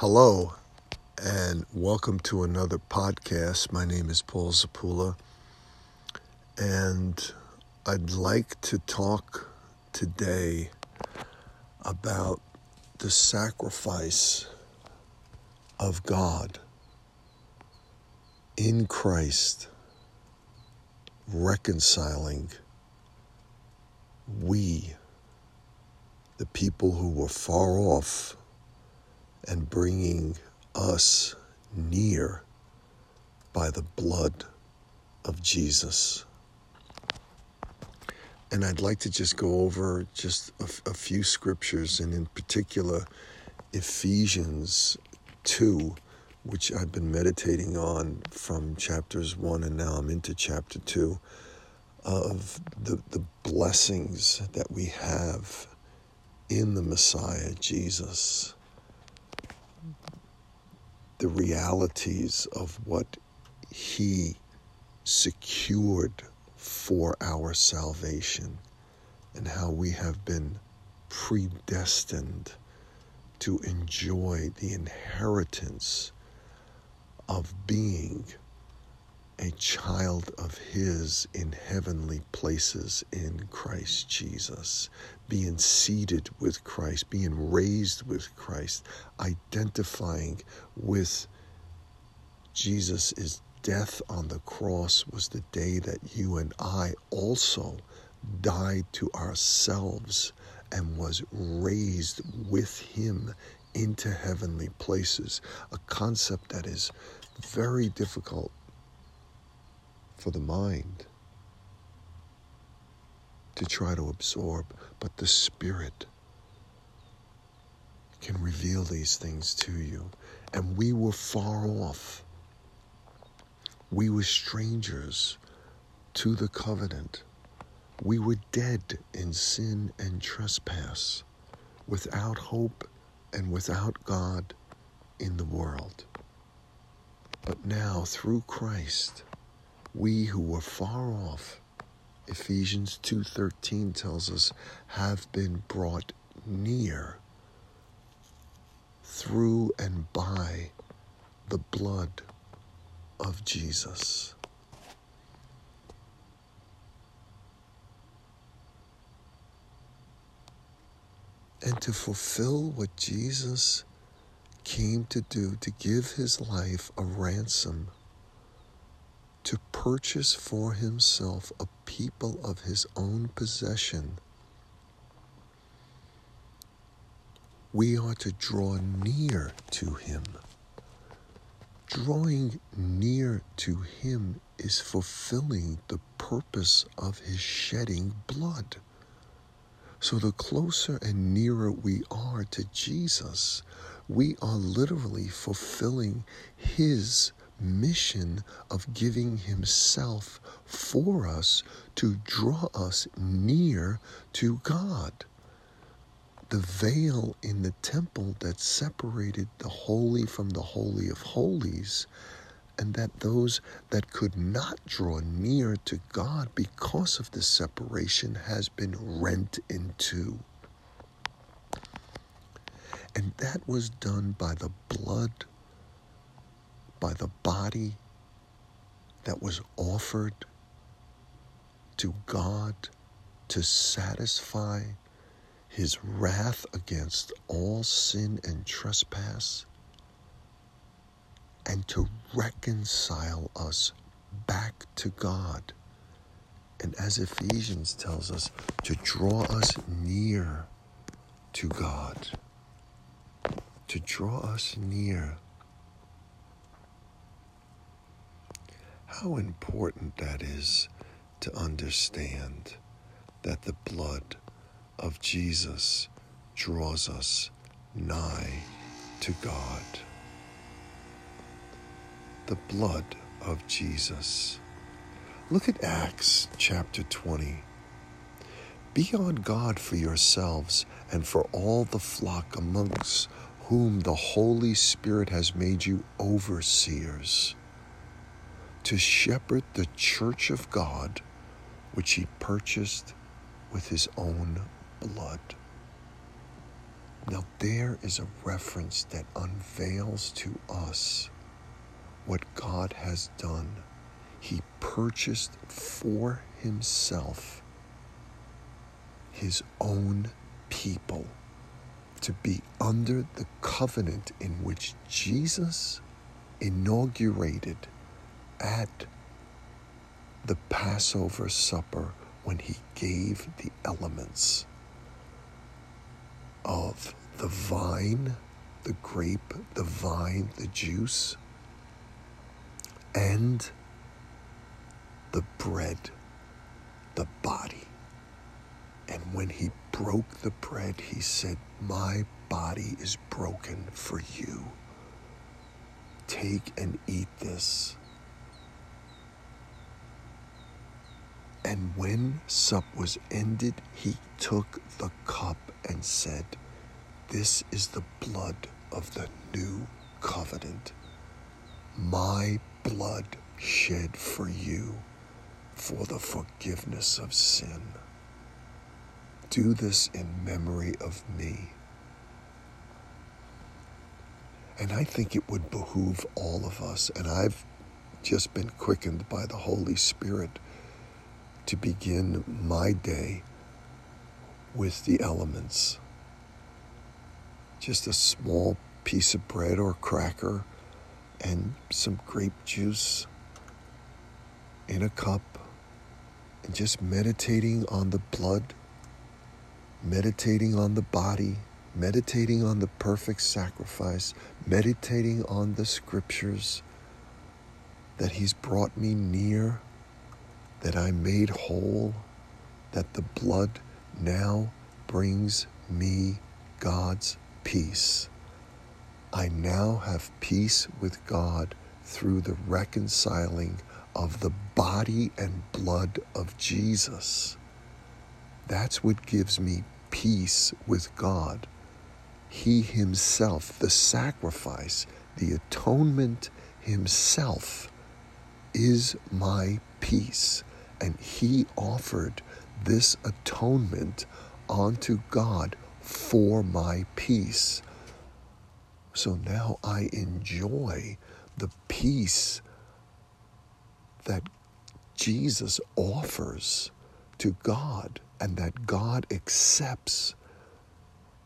Hello, and welcome to another podcast. My name is Paul Zapula, and I'd like to talk today about the sacrifice of God in Christ, reconciling we, the people who were far off and bringing us near by the blood of Jesus. And I'd like to just go over just a, few scriptures, and in particular, Ephesians 2, which I've been meditating on from chapters 1, and now I'm into chapter 2, of the, the blessings that we have in the Messiah, Jesus the realities of what He secured for our salvation and how we have been predestined to enjoy the inheritance of being a child of His in heavenly places in Christ Jesus, being seated with Christ, being raised with Christ, identifying with Jesus' death on the cross was the day that you and I also died to ourselves and was raised with Him into heavenly places, a concept that is very difficult for the mind to try to absorb, but the Spirit can reveal these things to you. And we were far off. We were strangers to the covenant. We were dead in sin and trespass, without hope and without God in the world. But now, through Christ, we who were far off Ephesians 2:13 tells us have been brought near through and by the blood of Jesus. And to fulfill what Jesus came to do, to give his life a ransom purchase for himself a people of his own possession, we are to draw near to him. Drawing near to him is fulfilling the purpose of his shedding blood. So, the closer and nearer we are to Jesus, we are literally fulfilling his mission of giving himself for us to draw us near to God. The veil in the temple that separated the holy from the holy of holies, and that those that could not draw near to God because of the separation has been rent in two. And that was done by the blood by the body that was offered to God to satisfy his wrath against all sin and trespass and to reconcile us back to God. And as Ephesians tells us, to draw us near to God. To draw us near how important that is to understand that the blood of Jesus draws us nigh to God. The blood of Jesus. Look at Acts chapter 20. Be on God for yourselves and for all the flock amongst whom the Holy Spirit has made you overseers to shepherd the church of God, which he purchased with his own blood. Now, there is a reference that unveils to us what God has done. He purchased for himself his own people to be under the covenant in which Jesus inaugurated at the Passover supper when he gave the elements of the vine, the grape, the vine, the juice, and the bread, the body. And when he broke the bread, he said, My body is broken for you. Take and eat this. And when sup was ended, he took the cup and said, This is the blood of the new covenant, my blood shed for you for the forgiveness of sin. Do this in memory of me. And I think it would behoove all of us, and I've just been quickened by the Holy Spirit to begin my day with the elements. Just a small piece of bread or cracker and some grape juice in a cup, and just meditating on the blood, meditating on the body, meditating on the perfect sacrifice, meditating on the scriptures that He's brought me near, that I'm made whole, that the blood now brings me God's peace. I now have peace with God through the reconciling of the body and blood of Jesus. That's what gives me peace with God. He Himself, the sacrifice, the atonement Himself, is my peace. And He offered this atonement onto God for my peace. So now I enjoy the peace that Jesus offers to God and that God accepts.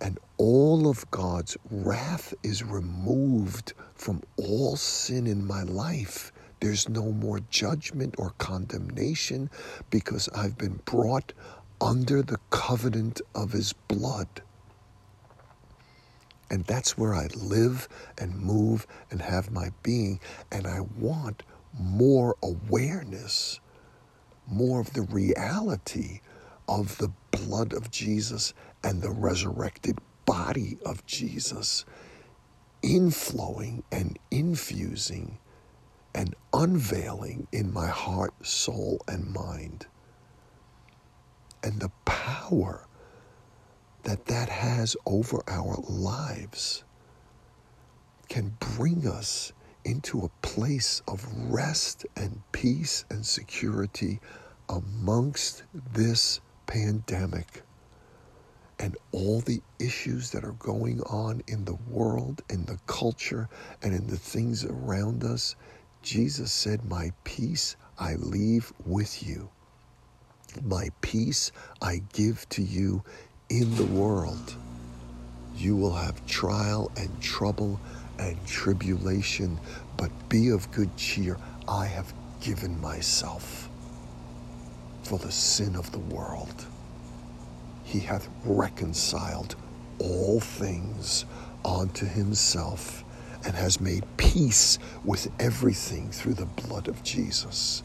And all of God's wrath is removed from all sin in my life. There's no more judgment or condemnation because I've been brought under the covenant of His blood. And that's where I live and move and have my being. And I want more awareness, more of the reality of the blood of Jesus and the resurrected body of Jesus inflowing and infusing and unveiling in my heart, soul, and mind. And the power that that has over our lives can bring us into a place of rest and peace and security amongst this pandemic and all the issues that are going on in the world, in the culture, and in the things around us. Jesus said, My peace I leave with you. My peace I give to you in the world, you will have trial and trouble and tribulation, but be of good cheer. I have given myself for the sin of the world. He hath reconciled all things unto himself and has made peace with everything through the blood of Jesus.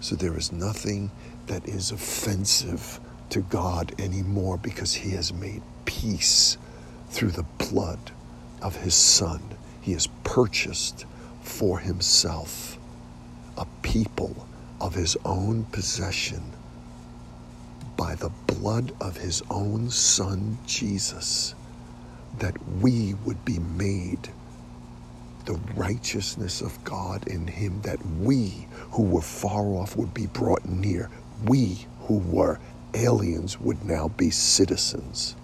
So there is nothing that is offensive to God anymore because he has made peace through the blood of his Son. He has purchased for himself a people of his own possession by the blood of his own Son, Jesus, that we would be made the righteousness of God in him, that we who were far off would be brought near, we who were aliens would now be citizens.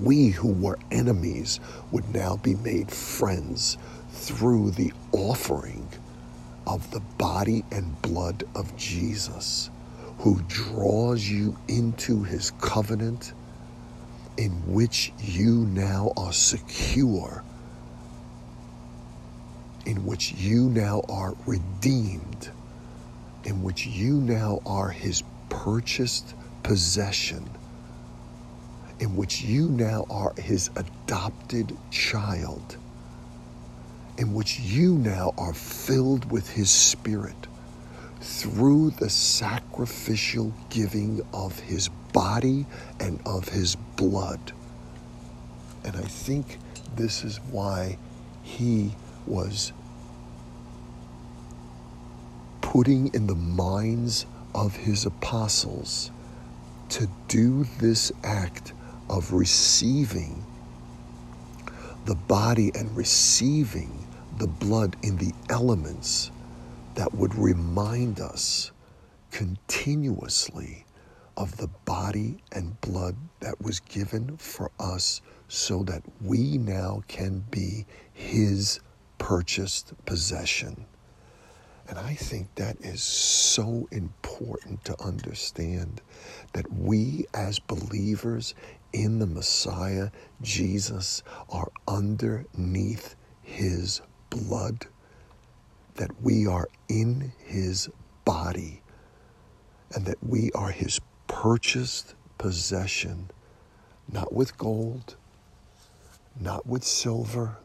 we who were enemies would now be made friends through the offering of the body and blood of Jesus, who draws you into his covenant, in which you now are secure, in which you now are redeemed, in which you now are his purchased possession in which you now are his adopted child, in which you now are filled with his spirit through the sacrificial giving of his body and of his blood. And I think this is why he was putting in the minds of his apostles to do this act of receiving the body and receiving the blood in the elements that would remind us continuously of the body and blood that was given for us so that we now can be his purchased possession. And I think that is so important to understand that we as believers in the Messiah, Jesus, are underneath his blood, that we are in his body, and that we are his purchased possession, not with gold, not with silver,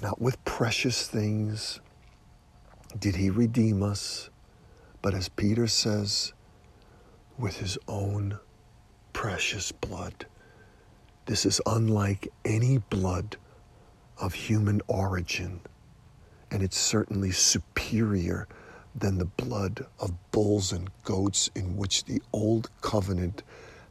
not with precious things. Did he redeem us? But as Peter says, with his own precious blood. This is unlike any blood of human origin, and it's certainly superior than the blood of bulls and goats in which the old covenant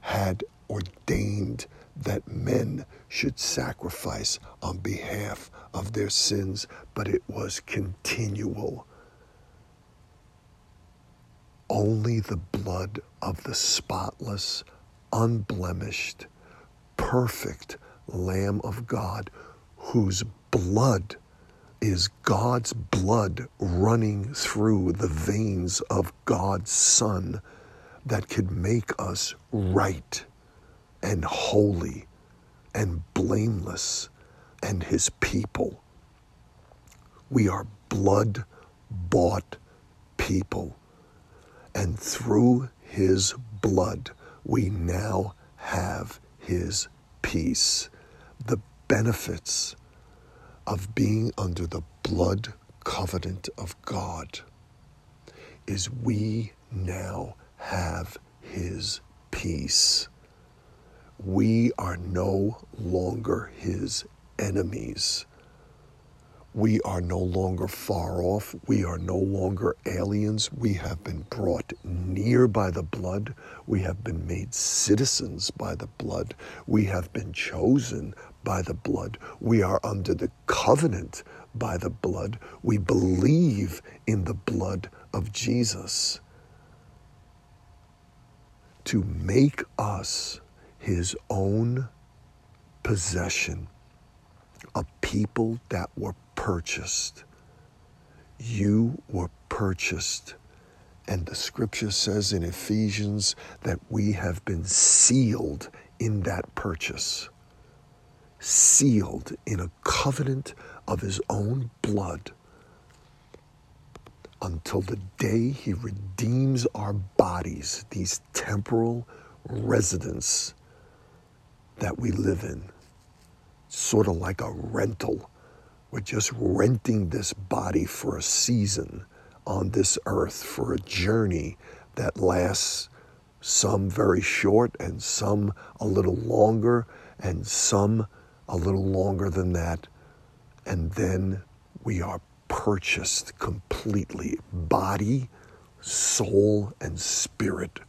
had ordained that men should sacrifice on behalf of their sins, but it was continual. Only the blood of the spotless, unblemished, perfect Lamb of God, whose blood is God's blood running through the veins of God's Son that could make us right and holy and blameless and His people. We are blood bought people. And through His blood, we now have his peace. The benefits of being under the blood covenant of God is we now have his peace. We are no longer his enemies. We are no longer far off. We are no longer aliens. We have been brought near by the blood. We have been made citizens by the blood. We have been chosen by the blood. We are under the covenant by the blood. We believe in the blood of Jesus to make us his own possession, a people that were purchased. You were purchased. And the scripture says in Ephesians that we have been sealed in that purchase, sealed in a covenant of his own blood until the day he redeems our bodies, these temporal residences that we live in, sort of like a rental we're just renting this body for a season on this earth, for a journey that lasts some very short and some a little longer and some a little longer than that. And then we are purchased completely, body, soul, and spirit,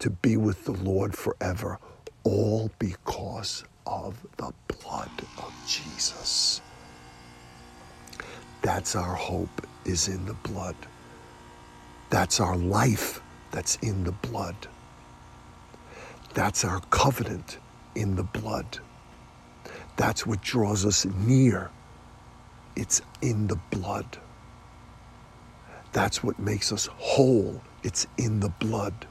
to be with the Lord forever, all because of the blood of Jesus. That's our hope is in the blood. That's our life that's in the blood. That's our covenant in the blood. That's what draws us near. It's in the blood. That's what makes us whole. It's in the blood.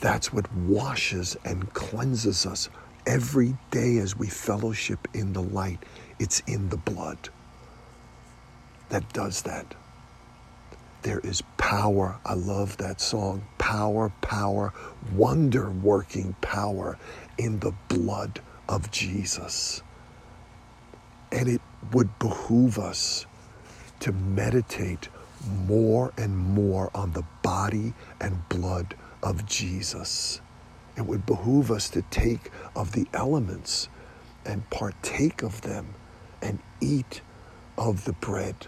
That's what washes and cleanses us every day as we fellowship in the light. It's in the blood that does that. There is power. I love that song. Power, power, wonder working power in the blood of Jesus. And it would behoove us to meditate more and more on the body and blood of Jesus. It would behoove us to take of the elements and partake of them and eat of the bread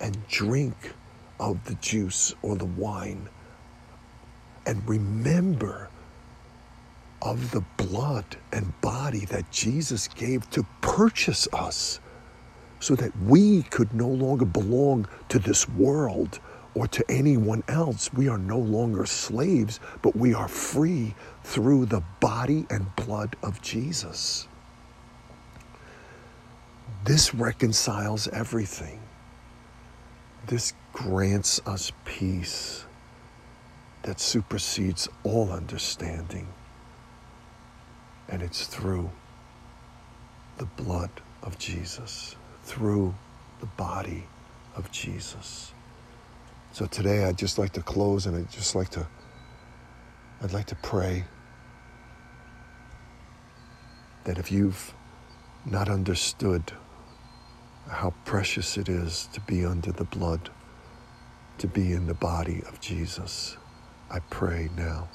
and drink of the juice or the wine and remember of the blood and body that Jesus gave to purchase us so that we could no longer belong to this world or to anyone else. We are no longer slaves, but we are free through the body and blood of Jesus. This reconciles everything. This grants us peace that supersedes all understanding. And it's through the blood of Jesus, through the body of Jesus. So today I'd just like to close and I'd just like to I'd like to pray that if you've not understood how precious it is to be under the blood, to be in the body of Jesus. I pray now.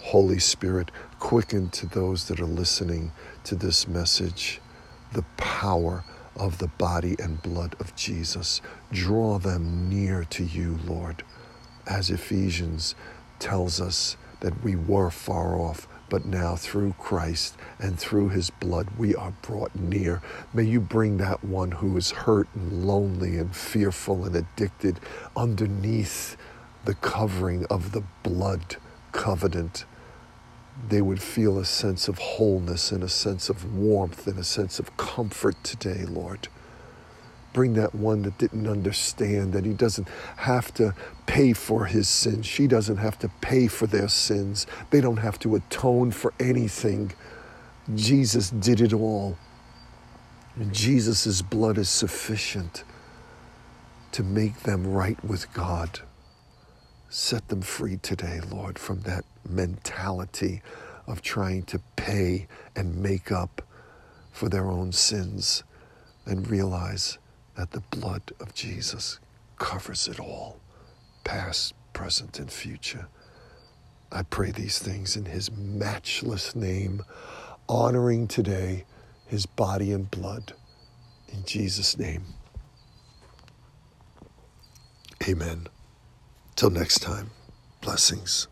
Holy Spirit, quicken to those that are listening to this message the power of the body and blood of Jesus. Draw them near to you, Lord, as Ephesians tells us that we were far off, but now through Christ and through his blood we are brought near. May you bring that one who is hurt and lonely and fearful and addicted underneath the covering of the blood covenant. They would feel a sense of wholeness and a sense of warmth and a sense of comfort today, Lord bring that one that didn't understand that he doesn't have to pay for his sins. She doesn't have to pay for their sins. They don't have to atone for anything. Jesus did it all. Jesus' blood is sufficient to make them right with God. Set them free today, Lord, from that mentality of trying to pay and make up for their own sins and realize that the blood of Jesus covers it all, past, present, and future. I pray these things in his matchless name, honoring today his body and blood. In Jesus' name. Amen. Till next time, blessings.